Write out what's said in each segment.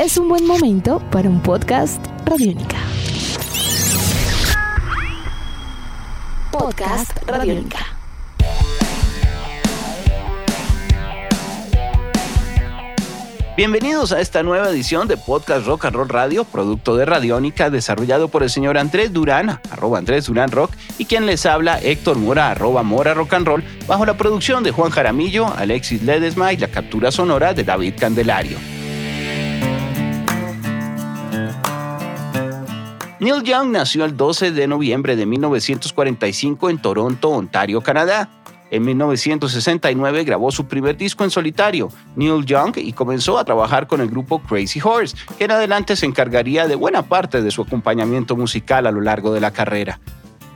es un buen momento para un podcast Radiónica. Podcast Radiónica. Bienvenidos a esta nueva edición de Podcast Rock and Roll Radio, producto de Radiónica, desarrollado por el señor Andrés Durán, arroba Andrés Durán Rock, y quien les habla, Héctor Mora, arroba Mora Rock and Roll, bajo la producción de Juan Jaramillo, Alexis Ledesma y la captura sonora de David Candelario. Neil Young nació el 12 de noviembre de 1945 en Toronto, Ontario, Canadá. En 1969 grabó su primer disco en solitario, Neil Young, y comenzó a trabajar con el grupo Crazy Horse, que en adelante se encargaría de buena parte de su acompañamiento musical a lo largo de la carrera.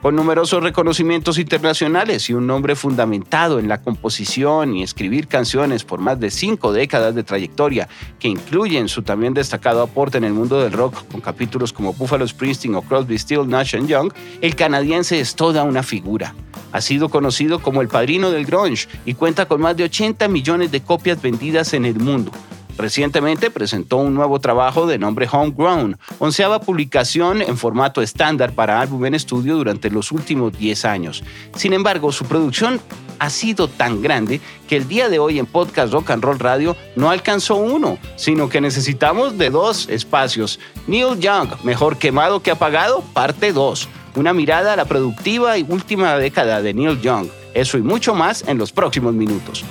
Con numerosos reconocimientos internacionales y un nombre fundamentado en la composición y escribir canciones por más de cinco décadas de trayectoria, que incluyen su también destacado aporte en el mundo del rock con capítulos como Buffalo Springsteen o Crosby, Still, Nash Young, el canadiense es toda una figura. Ha sido conocido como el padrino del grunge y cuenta con más de 80 millones de copias vendidas en el mundo. Recientemente presentó un nuevo trabajo de nombre Homegrown, onceava publicación en formato estándar para álbum en estudio durante los últimos 10 años. Sin embargo, su producción ha sido tan grande que el día de hoy en Podcast Rock and Roll Radio no alcanzó uno, sino que necesitamos de dos espacios. Neil Young, mejor quemado que apagado, parte 2. Una mirada a la productiva y última década de Neil Young. Eso y mucho más en los próximos minutos.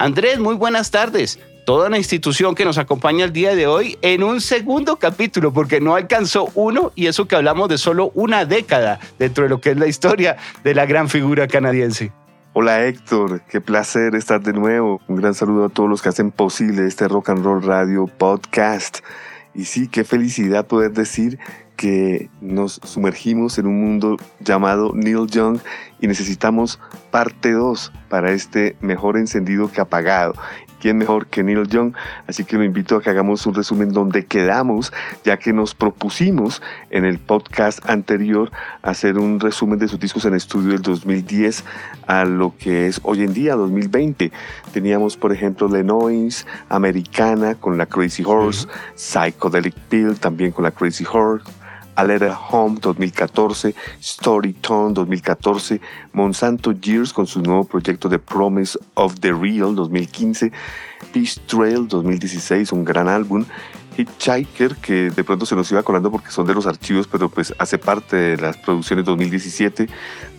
Andrés, muy buenas tardes. Toda una institución que nos acompaña el día de hoy en un segundo capítulo, porque no alcanzó uno y eso que hablamos de solo una década dentro de lo que es la historia de la gran figura canadiense. Hola Héctor, qué placer estar de nuevo. Un gran saludo a todos los que hacen posible este Rock and Roll Radio Podcast. Y sí, qué felicidad poder decir que nos sumergimos en un mundo llamado Neil Young y necesitamos parte 2 para este mejor encendido que apagado. ¿Quién mejor que Neil Young? Así que lo invito a que hagamos un resumen donde quedamos, ya que nos propusimos en el podcast anterior hacer un resumen de sus discos en estudio del 2010 a lo que es hoy en día, 2020. Teníamos, por ejemplo, Lenoise, Americana con la Crazy Horse, Psychedelic Pill también con la Crazy Horse, a Letter Home 2014, Storytone 2014, Monsanto Years con su nuevo proyecto The Promise of the Real 2015, Peace Trail 2016, un gran álbum, Hitchhiker, que de pronto se nos iba colando porque son de los archivos, pero pues hace parte de las producciones 2017,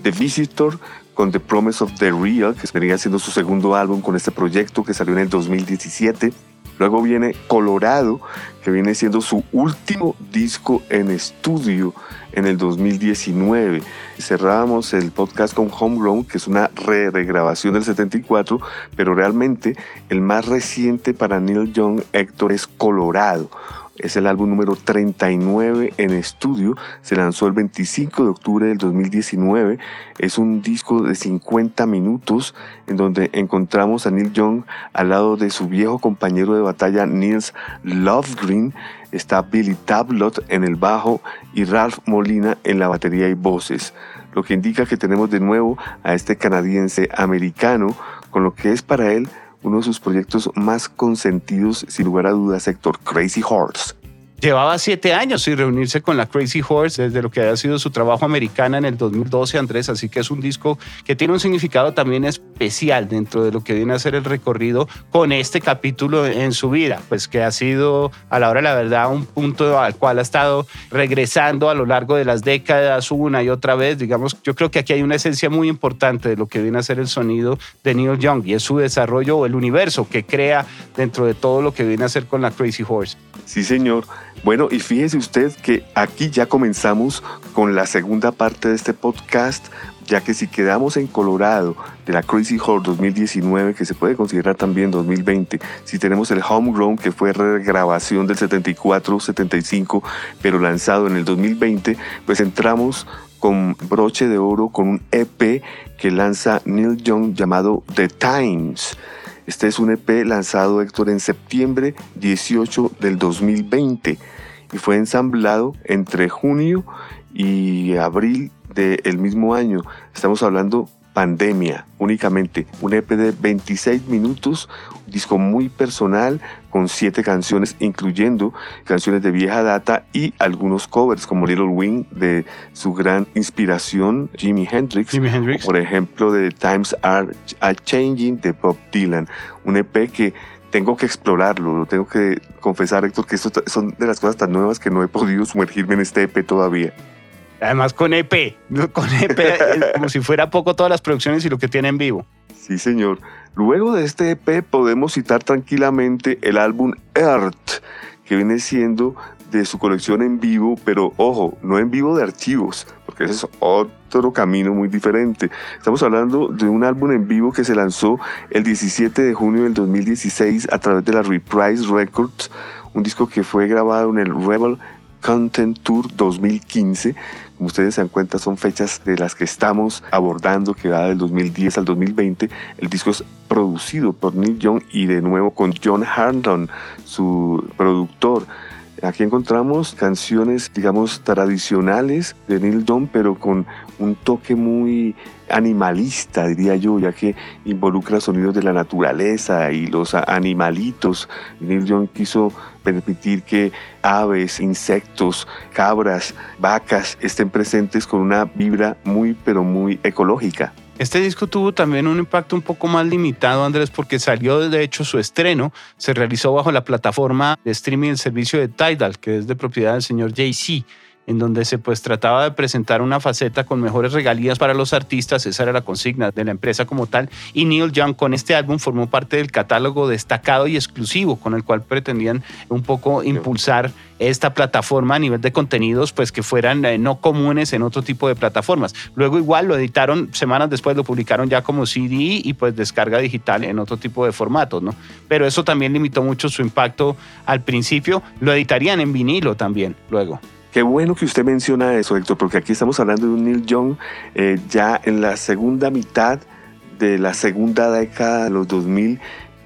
The Visitor con The Promise of the Real, que venía siendo su segundo álbum con este proyecto que salió en el 2017, Luego viene Colorado, que viene siendo su último disco en estudio en el 2019. Cerrábamos el podcast con Homegrown, que es una re-regrabación del 74, pero realmente el más reciente para Neil Young, Héctor, es Colorado es el álbum número 39 en estudio. Se lanzó el 25 de octubre del 2019. Es un disco de 50 minutos en donde encontramos a Neil Young al lado de su viejo compañero de batalla Nils Lovegreen. Está Billy Tablot en el bajo y Ralph Molina en la batería y voces. Lo que indica que tenemos de nuevo a este canadiense americano con lo que es para él uno de sus proyectos más consentidos, sin lugar a dudas, sector Crazy Horse. Llevaba siete años sin reunirse con la Crazy Horse desde lo que había sido su trabajo americana en el 2012, Andrés, así que es un disco que tiene un significado también especial dentro de lo que viene a ser el recorrido con este capítulo en su vida, pues que ha sido a la hora la verdad un punto al cual ha estado regresando a lo largo de las décadas una y otra vez, digamos, yo creo que aquí hay una esencia muy importante de lo que viene a ser el sonido de Neil Young y es su desarrollo o el universo que crea dentro de todo lo que viene a ser con la Crazy Horse. Sí, señor. Bueno, y fíjese usted que aquí ya comenzamos con la segunda parte de este podcast, ya que si quedamos en Colorado de la Crazy Horse 2019, que se puede considerar también 2020, si tenemos el Homegrown, que fue regrabación del 74-75, pero lanzado en el 2020, pues entramos con broche de oro con un EP que lanza Neil Young llamado The Times. Este es un EP lanzado, Héctor, en septiembre 18 del 2020 y fue ensamblado entre junio y abril del mismo año. Estamos hablando Pandemia, únicamente un EP de 26 minutos, un disco muy personal con siete canciones, incluyendo canciones de vieja data y algunos covers como Little Wing de su gran inspiración Jimi Hendrix, Jimi Hendrix. por ejemplo de Times Are, Are Changing de Bob Dylan, un EP que tengo que explorarlo, lo tengo que confesar Héctor que esto son de las cosas tan nuevas que no he podido sumergirme en este EP todavía. Además con EP, con EP, como si fuera poco todas las producciones y lo que tiene en vivo. Sí, señor. Luego de este EP podemos citar tranquilamente el álbum Earth, que viene siendo de su colección en vivo, pero ojo, no en vivo de archivos, porque ese es otro camino muy diferente. Estamos hablando de un álbum en vivo que se lanzó el 17 de junio del 2016 a través de la Reprise Records, un disco que fue grabado en el Rebel Content Tour 2015 como ustedes se dan cuenta, son fechas de las que estamos abordando, que va del 2010 al 2020. El disco es producido por Neil Young y de nuevo con John Harton, su productor. Aquí encontramos canciones, digamos, tradicionales de Neil Young, pero con un toque muy animalista, diría yo, ya que involucra sonidos de la naturaleza y los animalitos. Neil Young quiso permitir que aves, insectos, cabras, vacas estén presentes con una vibra muy, pero muy ecológica. Este disco tuvo también un impacto un poco más limitado, Andrés, porque salió, de hecho, su estreno. Se realizó bajo la plataforma de streaming del servicio de Tidal, que es de propiedad del señor Jay-Z en donde se pues trataba de presentar una faceta con mejores regalías para los artistas, esa era la consigna de la empresa como tal, y Neil Young con este álbum formó parte del catálogo destacado y exclusivo con el cual pretendían un poco impulsar esta plataforma a nivel de contenidos pues que fueran eh, no comunes en otro tipo de plataformas. Luego igual lo editaron semanas después lo publicaron ya como CD y pues descarga digital en otro tipo de formatos, ¿no? Pero eso también limitó mucho su impacto al principio, lo editarían en vinilo también luego. Qué bueno que usted menciona eso, Héctor, porque aquí estamos hablando de un Neil Young eh, ya en la segunda mitad de la segunda década de los 2000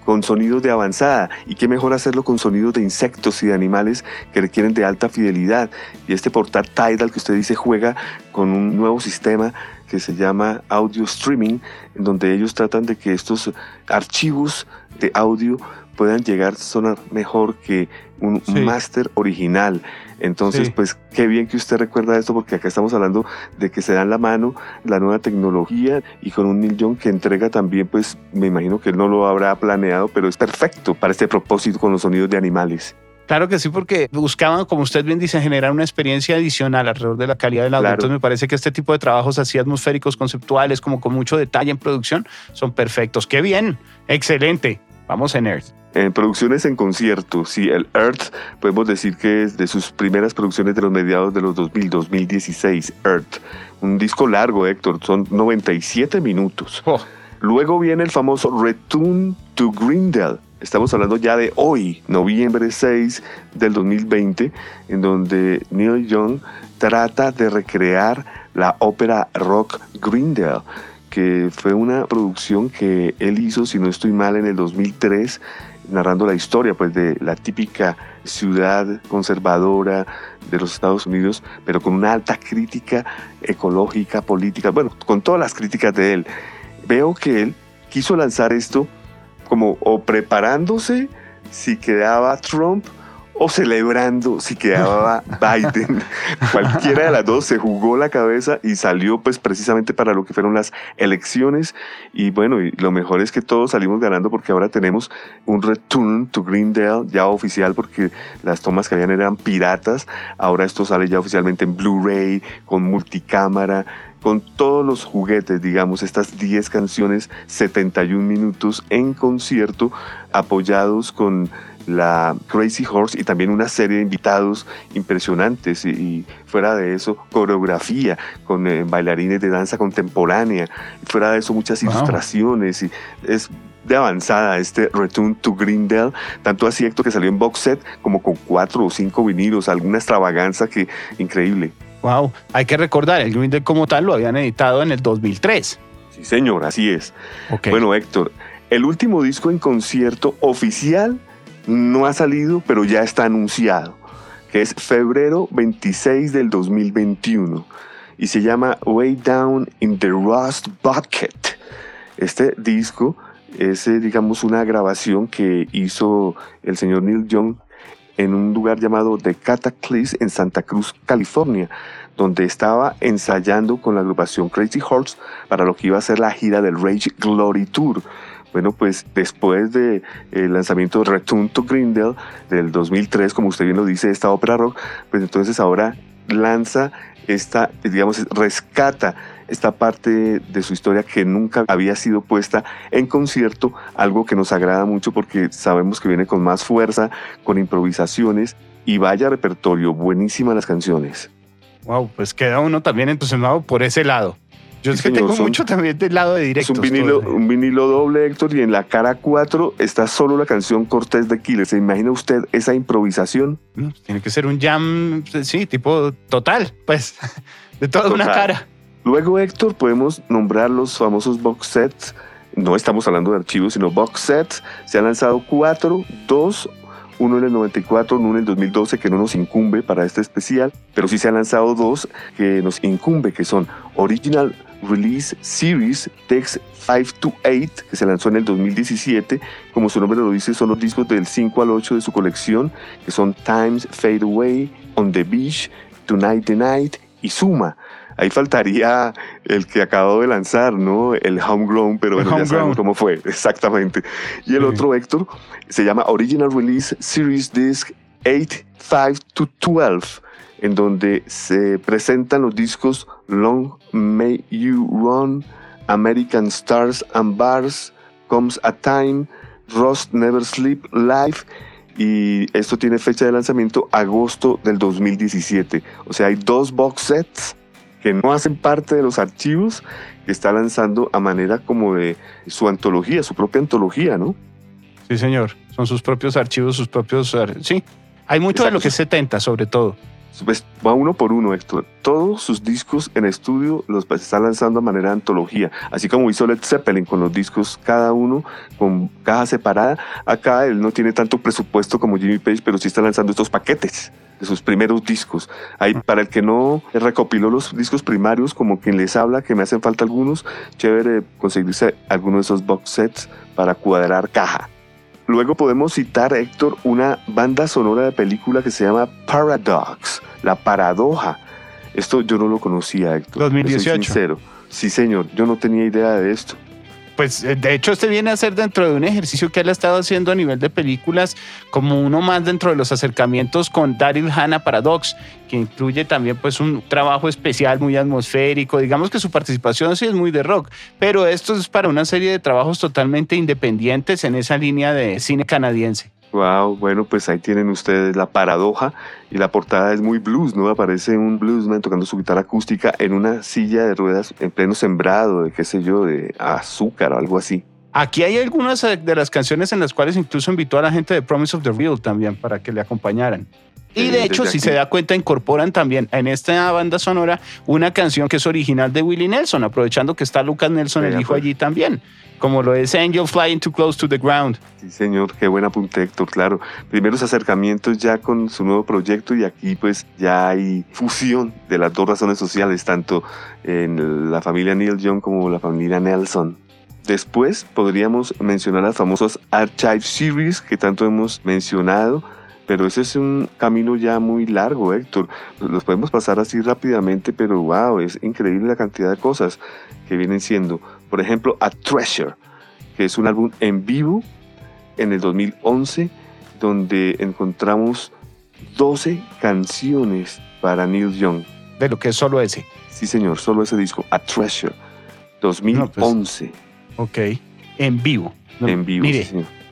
con sonidos de avanzada. Y qué mejor hacerlo con sonidos de insectos y de animales que requieren de alta fidelidad. Y este portal Tidal que usted dice juega con un nuevo sistema que se llama audio streaming, en donde ellos tratan de que estos archivos de audio puedan llegar a sonar mejor que un máster original. Entonces, pues qué bien que usted recuerda esto porque acá estamos hablando de que se dan la mano la nueva tecnología y con un Neil Young que entrega también, pues me imagino que él no lo habrá planeado, pero es perfecto para este propósito con los sonidos de animales. Claro que sí, porque buscaban, como usted bien dice, generar una experiencia adicional alrededor de la calidad del audio. Entonces me parece que este tipo de trabajos así atmosféricos, conceptuales, como con mucho detalle en producción, son perfectos. ¡Qué bien! ¡Excelente! Vamos en Earth. En producciones en concierto, sí, el Earth podemos decir que es de sus primeras producciones de los mediados de los 2000, 2016, Earth. Un disco largo, Héctor, son 97 minutos. Oh. Luego viene el famoso Return to Grindel. Estamos hablando ya de hoy, noviembre 6 del 2020, en donde Neil Young trata de recrear la ópera rock Grindel que fue una producción que él hizo, si no estoy mal, en el 2003 narrando la historia pues de la típica ciudad conservadora de los Estados Unidos, pero con una alta crítica ecológica, política, bueno, con todas las críticas de él. Veo que él quiso lanzar esto como o preparándose si quedaba Trump o celebrando si quedaba Biden. Cualquiera de las dos se jugó la cabeza y salió pues precisamente para lo que fueron las elecciones. Y bueno, y lo mejor es que todos salimos ganando porque ahora tenemos un Return to Greendale ya oficial porque las tomas que habían eran piratas. Ahora esto sale ya oficialmente en Blu-ray, con multicámara, con todos los juguetes, digamos, estas 10 canciones, 71 minutos en concierto, apoyados con la Crazy Horse y también una serie de invitados impresionantes y, fuera de eso coreografía con eh, bailarines de danza contemporánea y fuera de eso muchas ilustraciones y es de avanzada este Return to Greendale, tanto así que salió en box set como con cuatro o cinco vinilos, alguna extravaganza que increíble. Wow, hay que recordar, el Greendale como tal lo habían editado en el 2003. Sí, señor, así es. Bueno, Héctor, el último disco en concierto oficial no ha salido, pero ya está anunciado, que es febrero 26 del 2021. y se llama Way Down in the Rust Bucket. Este disco es, eh, digamos, una grabación que hizo el señor Neil Young en un lugar llamado The Cataclysm en Santa Cruz, California, donde estaba ensayando con la agrupación Crazy Horse para lo que iba a ser la gira del Rage Glory Tour. Bueno, pues después del de lanzamiento de Return to Grindel del 2003, como usted bien lo dice, esta ópera rock, pues entonces ahora lanza esta, digamos, rescata esta parte de su historia que nunca había sido puesta en concierto, algo que nos agrada mucho porque sabemos que viene con más fuerza, con improvisaciones y vaya repertorio, buenísimas las canciones. Wow, pues queda uno también entusiasmado por ese lado. Yo es que tengo mucho también del lado de directo. Es un vinilo, un vinilo doble, Héctor, y en la cara 4 está solo la canción Cortés de Killer. ¿Se imagina usted esa improvisación? Pues tiene que ser un jam, sí, tipo total, pues, de toda una cara. Luego, Héctor, podemos nombrar los famosos box sets. No estamos hablando de archivos, sino box sets. Se han lanzado cuatro, dos uno en el 94, uno en el 2012 que no nos incumbe para este especial, pero sí se han lanzado dos que nos incumbe, que son Original Release Series Text 5 to 8, que se lanzó en el 2017. Como su nombre lo dice, son los discos del 5 al 8 de su colección, que son Times Fade Away, On the Beach, Tonight the Night y Suma. Ahí faltaría el que acabo de lanzar, ¿no? El Homegrown, pero bueno, ya sabemos cómo fue, exactamente. Y el otro, Héctor, se llama Original Release Series Disc 8, 5 to 12 en donde se presentan los discos Long May You Run, American Stars and Bars, Comes a Time, Rust Never Sleep Live y esto tiene fecha de lanzamiento agosto del 2017. O sea, hay dos box sets que no hacen parte de los archivos que está lanzando a manera como de su antología, su propia antología, ¿no? Sí, señor. Son sus propios archivos, sus propios... Sí. Hay mucho de lo que es 70, sobre todo. Pues va uno por uno, Héctor. Todos sus discos en estudio los está lanzando a manera de antología, así como hizo Led Zeppelin con los discos cada uno con caja separada. Acá él no tiene tanto presupuesto como Jimmy Page, pero sí está lanzando estos paquetes de sus primeros discos. Ahí para el que no recopiló los discos primarios, como quien les habla, que me hacen falta algunos, chévere conseguirse alguno de esos box sets para cuadrar caja. Luego podemos citar, Héctor, una banda sonora de película que se llama Paradox, La Paradoja. Esto yo no lo conocía, Héctor. 2018. sincero. Sí, señor, yo no tenía idea de esto. Pues eh, de hecho este viene a ser dentro de un ejercicio que él ha estado haciendo a nivel de películas, como uno más dentro de los acercamientos con Daryl Hannah Paradox, que incluye también pues un trabajo especial muy atmosférico. Digamos que su participación sí es muy de rock, pero esto es para una serie de trabajos totalmente independientes en esa línea de cine canadiense. Wow, bueno, pues ahí tienen ustedes la paradoja y la portada es muy blues, ¿no? Aparece un bluesman tocando su guitarra acústica en una silla de ruedas en pleno sembrado de qué sé yo, de azúcar o algo así. Aquí hay algunas de las canciones en las cuales incluso invitó a la gente de Promise of the Real también para que le acompañaran. Y de hecho, si se da cuenta, incorporan también en esta banda sonora una canción que es original de Willie Nelson, aprovechando que está Lucas Nelson, el hijo, pues. allí también, como lo es Angel Flying Too Close to the Ground. Sí, señor, qué buen apunte, Héctor, claro. Primeros acercamientos ya con su nuevo proyecto y aquí pues ya hay fusión de las dos razones sociales, tanto en la familia Neil Young como la familia Nelson. Después podríamos mencionar las famosas Archive Series que tanto hemos mencionado, pero ese es un camino ya muy largo, Héctor. Los podemos pasar así rápidamente, pero wow, es increíble la cantidad de cosas que vienen siendo. Por ejemplo, A Treasure, que es un álbum en vivo en el 2011, donde encontramos 12 canciones para Neil Young. De lo que es solo ese. Sí, señor, solo ese disco, A Treasure, 2011. Pues, ok, en vivo. en vivo, mire,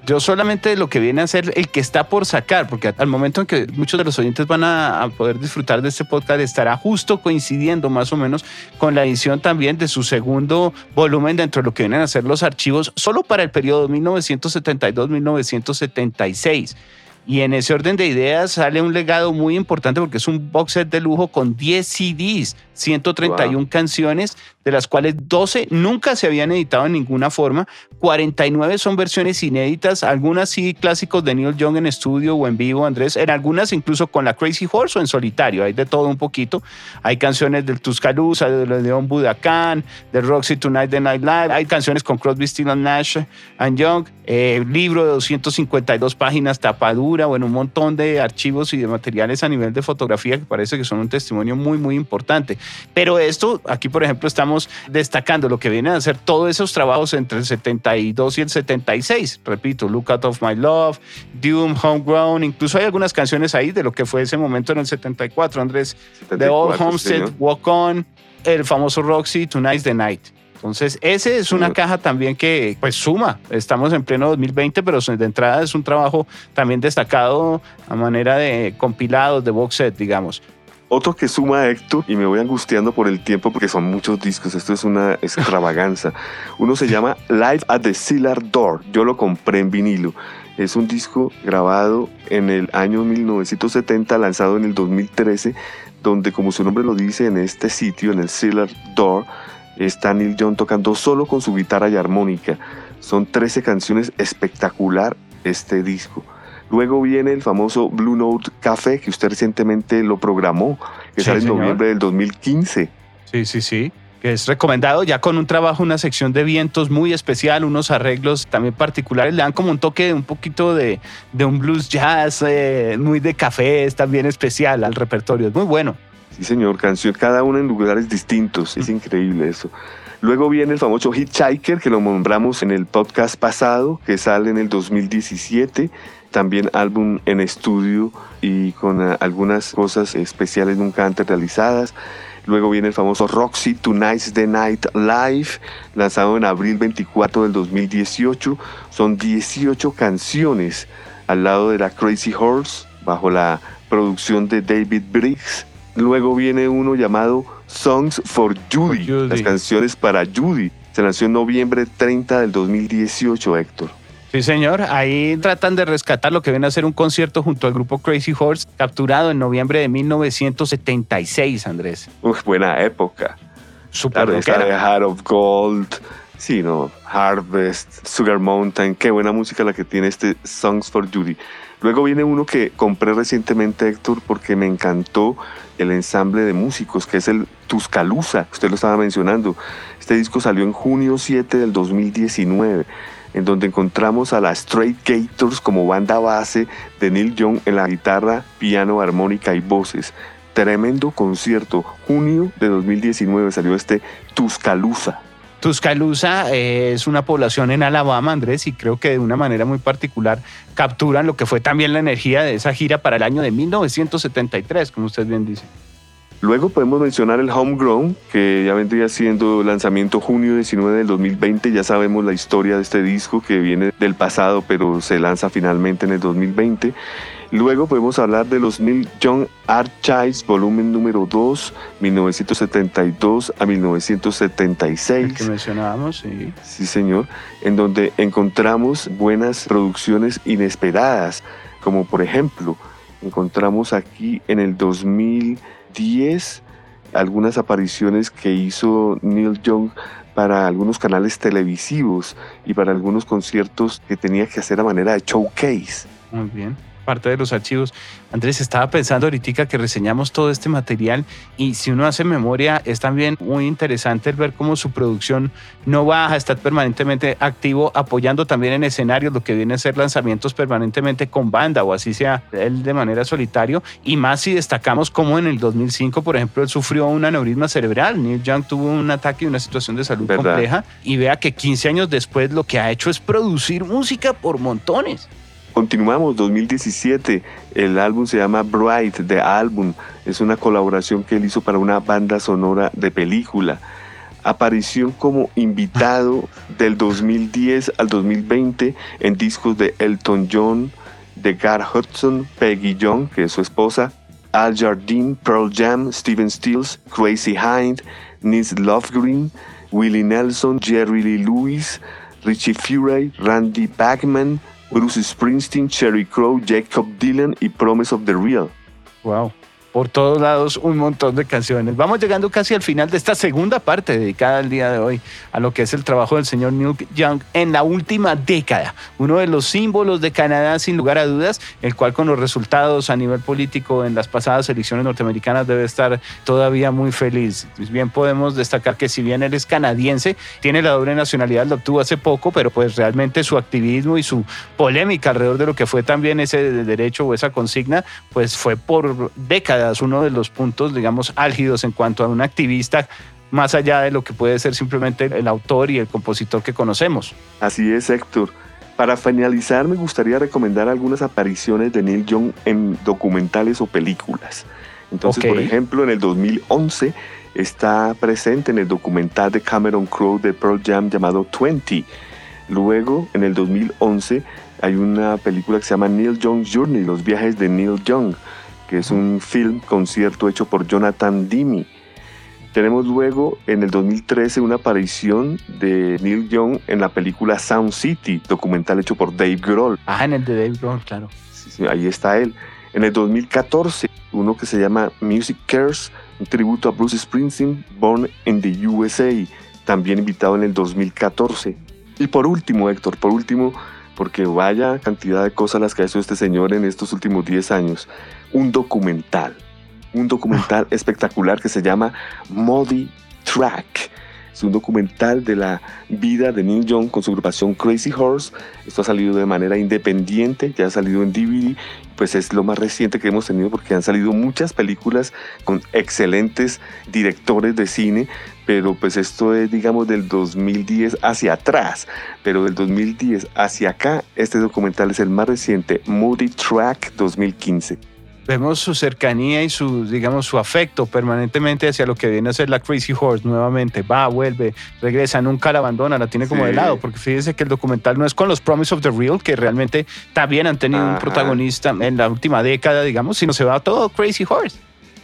yo solamente lo que viene a ser el que está por sacar, porque al momento en que muchos de los oyentes van a, poder disfrutar de este podcast, estará justo coincidiendo más o menos con la edición también de su segundo volumen dentro de lo que vienen a ser los archivos solo para el periodo 1972-1976. Y en ese orden de ideas sale un legado muy importante porque es un box set de lujo con 10 CDs, 131 canciones de las cuales 12 nunca se habían editado en ninguna forma, 49 son versiones inéditas, algunas sí clásicos de Neil Young en estudio o en vivo, Andrés, en algunas incluso con la Crazy Horse o en solitario, hay de todo un poquito. Hay canciones del Tuscaloosa, de León Budacán, de Roxy Tonight, The Night Live, hay canciones con Crosby, Stills Nash and Young, eh, libro de 252 páginas, tapadura, bueno, un montón de archivos y de materiales a nivel de fotografía que parece que son un testimonio muy, muy importante. Pero esto, aquí por ejemplo, estamos destacando lo que vienen a hacer todos esos trabajos entre el 70 72 y el 76. Repito, Look Out of My Love, Doom, Homegrown, incluso hay algunas canciones ahí de lo que fue ese momento en el 74, Andrés. The Old Homestead, Walk On, el famoso Roxy, Tonight's the Night. Entonces, ese es una caja también que pues suma. Estamos en pleno 2020, pero de entrada es un trabajo también destacado a manera de compilados, de box set, digamos. Otro que suma Héctor, y me voy angustiando por el tiempo porque son muchos discos, esto es una extravaganza. Uno se llama Live at the Cellar Door, yo lo compré en vinilo. Es un disco grabado en el año 1970, lanzado en el 2013, donde como su nombre lo dice, en este sitio, en el Cellar Door, está Neil Young tocando solo con su guitarra y armónica. Son 13 canciones espectacular este disco. Luego viene el famoso Blue Note Café, que usted recientemente lo programó, que sale en noviembre del 2015. Sí, sí, sí. Que es recomendado ya con un trabajo, una sección de vientos muy especial, unos arreglos también particulares. Le dan como un toque de un poquito de, de un blues jazz, eh, muy de café, es también especial al repertorio. Es muy bueno. Sí, señor, canción, cada una en lugares distintos. Es increíble eso. Luego viene el famoso Hitchhiker, que lo nombramos en el podcast pasado, que sale en el 2017 también álbum en estudio y con eh, algunas cosas especiales nunca antes realizadas. Luego viene el famoso Roxy Tonight's the Night Live, lanzado en abril 24 del 2018. Son 18 canciones al lado de la Crazy Horse, bajo la producción de David Briggs. Luego viene uno llamado Songs for Judy, for Judy. las canciones para Judy. Se lanzó en noviembre 30 del 2018, Héctor. Sí, señor. Ahí tratan de rescatar lo que viene a ser un concierto junto al grupo Crazy Horse, capturado en noviembre de 1976, Andrés. Uf, buena época. Super claro, de Heart of Gold. Sí, no. Harvest, Sugar Mountain. Qué buena música la que tiene este Songs for Judy. Luego viene uno que compré recientemente, Héctor, porque me encantó el ensamble de músicos, que es el Tuscaloosa. Usted lo estaba mencionando. Este disco salió en junio 7 del 2019 en donde encontramos a la Straight Gators como banda base de Neil Young en la guitarra, piano, armónica y voces. Tremendo concierto. Junio de 2019 salió este Tuscaloosa. Tuscaloosa eh, es una población en Alabama, Andrés, y creo que de una manera muy particular capturan lo que fue también la energía de esa gira para el año de 1973, como usted bien dice. Luego podemos mencionar el Homegrown, que ya vendría siendo lanzamiento junio 19 del 2020. Ya sabemos la historia de este disco que viene del pasado, pero se lanza finalmente en el 2020. Luego podemos hablar de los Neil Young Archives, volumen número 2, 1972 a 1976. El que mencionábamos, sí. Sí, señor. En donde encontramos buenas producciones inesperadas, como por ejemplo, encontramos aquí en el 2000 10 algunas apariciones que hizo Neil Young para algunos canales televisivos y para algunos conciertos que tenía que hacer a manera de showcase. Muy bien parte de los archivos. Andrés, estaba pensando ahorita que reseñamos todo este material y si uno hace memoria es también muy interesante el ver cómo su producción no baja, está permanentemente activo, apoyando también en escenarios lo que viene a ser lanzamientos permanentemente con banda o así sea él de manera solitario y más si destacamos como en el 2005, por ejemplo, él sufrió un aneurisma cerebral, Neil Young tuvo un ataque y una situación de salud compleja y vea que 15 años después lo que ha hecho es producir música por montones. Continuamos, 2017, el álbum se llama Bright, The Album, es una colaboración que él hizo para una banda sonora de película. Aparición como invitado del 2010 al 2020 en discos de Elton John, de Gar Hudson, Peggy Young, que es su esposa, Al Jardine, Pearl Jam, Steven Stills, Crazy Hind, Nils Lovegreen, Willie Nelson, Jerry Lee Lewis, Richie Furay, Randy Bachman, Bruce Springsteen, Cherry Crow, Jacob Dylan y Promise of the Real. Wow. Por todos lados un montón de canciones. Vamos llegando casi al final de esta segunda parte dedicada al día de hoy a lo que es el trabajo del señor Neil Young en la última década. Uno de los símbolos de Canadá, sin lugar a dudas, el cual con los resultados a nivel político en las pasadas elecciones norteamericanas debe estar todavía muy feliz. Pues bien podemos destacar que si bien él es canadiense, tiene la doble nacionalidad, lo obtuvo hace poco, pero pues realmente su activismo y su polémica alrededor de lo que fue también ese derecho o esa consigna, pues fue por décadas uno de los puntos, digamos, álgidos en cuanto a un activista más allá de lo que puede ser simplemente el autor y el compositor que conocemos. Así es, Héctor. Para finalizar, me gustaría recomendar algunas apariciones de Neil Young en documentales o películas. Entonces, por ejemplo, en el 2011 está presente en el documental de Cameron Crowe de Pearl Jam llamado 20. Luego, en el 2011, hay una película que se llama Neil Young Journey, los viajes de Neil Young que es un film concierto hecho por Jonathan Demme. Tenemos luego en el 2013 una aparición de Neil Young en la película Sound City, documental hecho por Dave Grohl. Ah, en el de Dave Grohl, claro. Sí, ahí está él. En el 2014, uno que se llama Music Cares, un tributo a Bruce Springsteen, Born in the USA, también invitado en el 2014. Y por último, Héctor, por último, porque vaya cantidad de cosas las que ha hecho este señor en estos últimos 10 años un documental, un documental espectacular que se llama Modi Track. Es un documental de la vida de Neil Young con su agrupación Crazy Horse. Esto ha salido de manera independiente, ya ha salido en DVD, pues es lo más reciente que hemos tenido porque han salido muchas películas con excelentes directores de cine, pero pues esto es digamos del 2010 hacia atrás, pero del 2010 hacia acá este documental es el más reciente, Moody Track 2015 vemos su cercanía y su, digamos, su afecto permanentemente hacia lo que viene a ser la Crazy Horse nuevamente. Va, vuelve, regresa, nunca la abandona, la tiene como de lado, porque fíjese que el documental no es con los Promise of the Real, que realmente también han tenido un protagonista en la última década, digamos, sino se va todo Crazy Horse.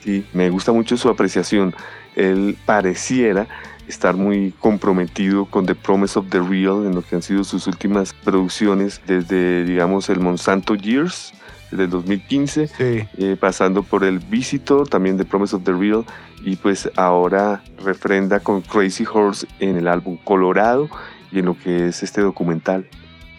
Sí, me gusta mucho su apreciación. Él pareciera estar muy comprometido con The Promise of the Real en lo que han sido sus últimas producciones desde, digamos, el Monsanto Years del 2015, eh, pasando por el Visitor, también de Promise of the Real, y pues ahora refrenda con Crazy Horse en el álbum Colorado y en lo que es este documental.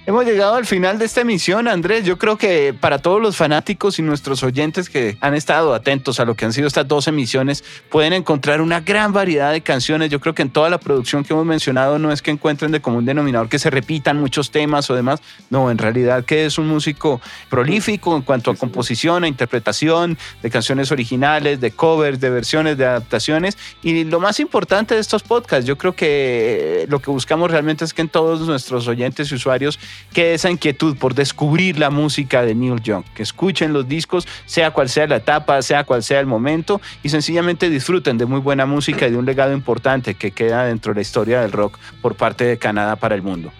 Hemos llegado al final de esta emisión, Andrés. Yo creo que para todos los fanáticos y nuestros oyentes que han estado atentos a lo que han sido estas dos emisiones, pueden encontrar una gran variedad de canciones. Yo creo que en toda la producción que hemos mencionado no es que encuentren de común denominador que se repitan muchos temas o demás. No, en realidad que es un músico prolífico en cuanto a composición, a interpretación de canciones originales, de covers, de versiones, de adaptaciones. Y lo más importante de estos podcasts, yo creo que lo que buscamos realmente es que en todos nuestros oyentes y usuarios que esa inquietud por descubrir la música de Neil Young, que escuchen los discos, sea cual sea la etapa, sea cual sea el momento, y sencillamente disfruten de muy buena música y de un legado importante que queda dentro de la historia del rock por parte de Canadá para el mundo.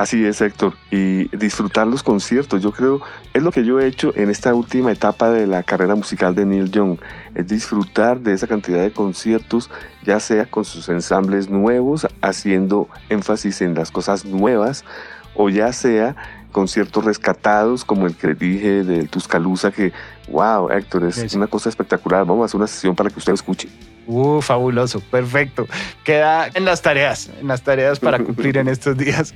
Así es, Héctor. Y disfrutar los conciertos, yo creo, es lo que yo he hecho en esta última etapa de la carrera musical de Neil Young. Es disfrutar de esa cantidad de conciertos, ya sea con sus ensambles nuevos, haciendo énfasis en las cosas nuevas, o ya sea conciertos rescatados como el que dije de Tuscaloosa que wow Héctor es una cosa espectacular. Vamos a hacer una sesión para que usted escuche. Uh fabuloso perfecto. Queda en las tareas en las tareas para cumplir en estos días.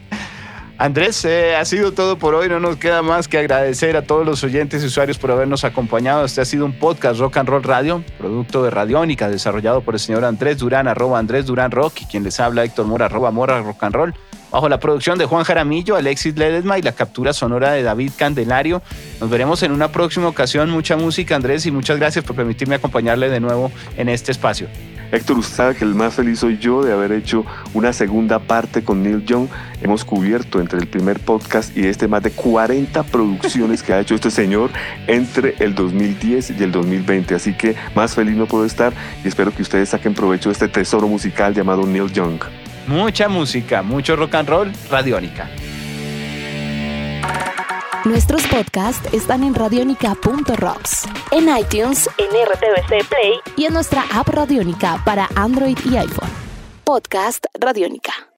Andrés, eh, ha sido todo por hoy. No nos queda más que agradecer a todos los oyentes y usuarios por habernos acompañado. Este ha sido un podcast Rock and Roll Radio, producto de Radiónica, desarrollado por el señor Andrés Durán, arroba Andrés Durán Rock, y quien les habla Héctor Mora, arroba Mora Rock and Roll bajo la producción de Juan Jaramillo, Alexis Ledesma y la captura sonora de David Candelario. Nos veremos en una próxima ocasión. Mucha música, Andrés, y muchas gracias por permitirme acompañarle de nuevo en este espacio. Héctor, usted sabe que el más feliz soy yo de haber hecho una segunda parte con Neil Young. Hemos cubierto entre el primer podcast y este más de 40 producciones que ha hecho este señor entre el 2010 y el 2020. Así que más feliz no puedo estar y espero que ustedes saquen provecho de este tesoro musical llamado Neil Young mucha música, mucho rock and roll, Radiónica. Nuestros podcasts están en radionica.rocks, en iTunes, en RTVC Play y en nuestra app Radiónica para Android y iPhone. Podcast Radiónica.